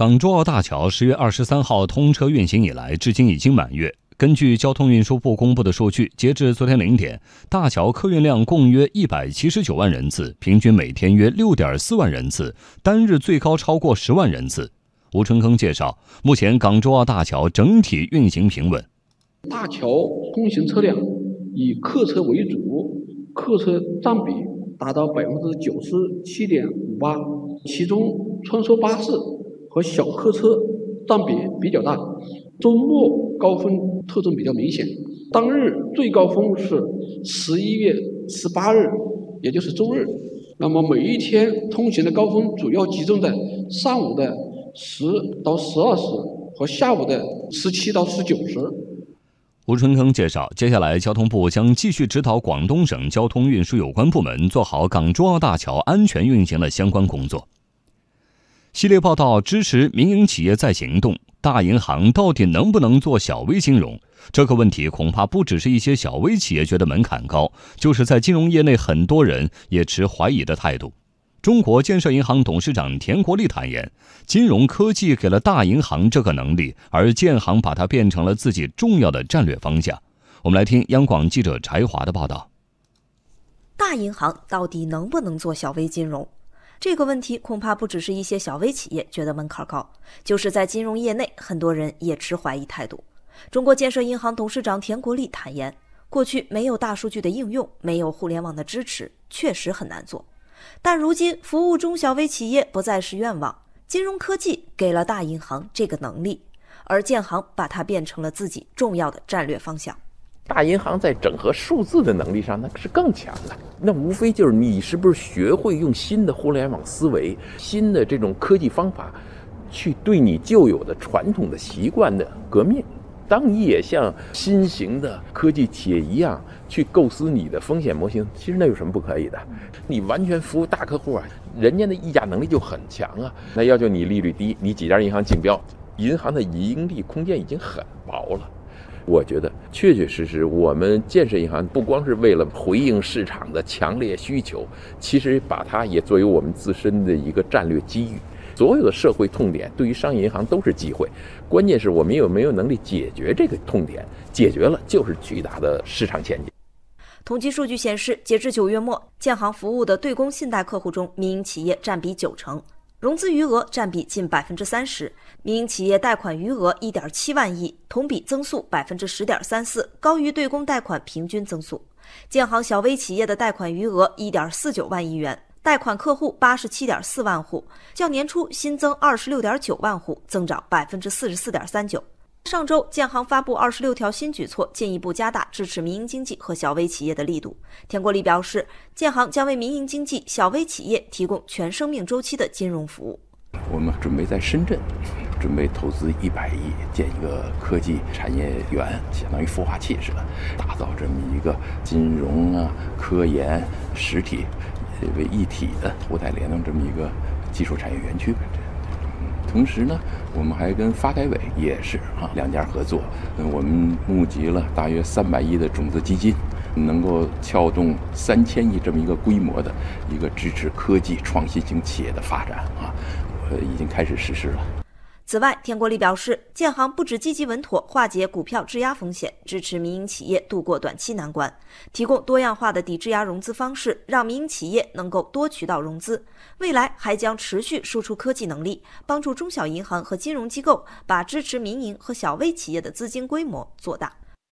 港珠澳大桥十月二十三号通车运行以来，至今已经满月。根据交通运输部公布的数据，截至昨天零点，大桥客运量共约一百七十九万人次，平均每天约六点四万人次，单日最高超过十万人次。吴春坑介绍，目前港珠澳大桥整体运行平稳。大桥通行车辆以客车为主，客车占比达到百分之九十七点五八，其中穿梭巴士。和小客车占比比较大，周末高峰特征比较明显。当日最高峰是十一月十八日，也就是周日。那么每一天通行的高峰主要集中在上午的十到十二时和下午的十七到十九时。吴春坑介绍，接下来交通部将继续指导广东省交通运输有关部门做好港珠澳大桥安全运行的相关工作。系列报道支持民营企业在行动，大银行到底能不能做小微金融？这个问题恐怕不只是一些小微企业觉得门槛高，就是在金融业内很多人也持怀疑的态度。中国建设银行董事长田国立坦言，金融科技给了大银行这个能力，而建行把它变成了自己重要的战略方向。我们来听央广记者柴华的报道：大银行到底能不能做小微金融？这个问题恐怕不只是一些小微企业觉得门槛高，就是在金融业内，很多人也持怀疑态度。中国建设银行董事长田国立坦言，过去没有大数据的应用，没有互联网的支持，确实很难做。但如今，服务中小微企业不再是愿望，金融科技给了大银行这个能力，而建行把它变成了自己重要的战略方向。大银行在整合数字的能力上，那是更强的。那无非就是你是不是学会用新的互联网思维、新的这种科技方法，去对你旧有的传统的习惯的革命。当你也像新型的科技企业一样去构思你的风险模型，其实那有什么不可以的？你完全服务大客户啊，人家的议价能力就很强啊。那要求你利率低，你几家银行竞标，银行的盈利空间已经很薄了。我觉得确确实实，我们建设银行不光是为了回应市场的强烈需求，其实把它也作为我们自身的一个战略机遇。所有的社会痛点对于商业银行都是机会，关键是我们有没有能力解决这个痛点，解决了就是巨大的市场前景。统计数据显示，截至九月末，建行服务的对公信贷客户中，民营企业占比九成。融资余额占比近百分之三十，民营企业贷款余额一点七万亿，同比增速百分之十点三四，高于对公贷款平均增速。建行小微企业的贷款余额一点四九万亿元，贷款客户八十七点四万户，较年初新增二十六点九万户，增长百分之四十四点三九。上周，建行发布二十六条新举措，进一步加大支持民营经济和小微企业的力度。田国立表示，建行将为民营经济、小微企业提供全生命周期的金融服务。我们准备在深圳，准备投资一百亿建一个科技产业园，相当于孵化器似的，打造这么一个金融啊、科研、实体为一体的脱带联动这么一个技术产业园区。同时呢，我们还跟发改委也是啊两家合作，我们募集了大约三百亿的种子基金，能够撬动三千亿这么一个规模的一个支持科技创新型企业的发展啊，呃，已经开始实施了。此外，田国立表示，建行不止积极稳妥化解股票质押风险，支持民营企业度过短期难关，提供多样化的抵质押融资方式，让民营企业能够多渠道融资。未来还将持续输出科技能力，帮助中小银行和金融机构把支持民营和小微企业的资金规模做大。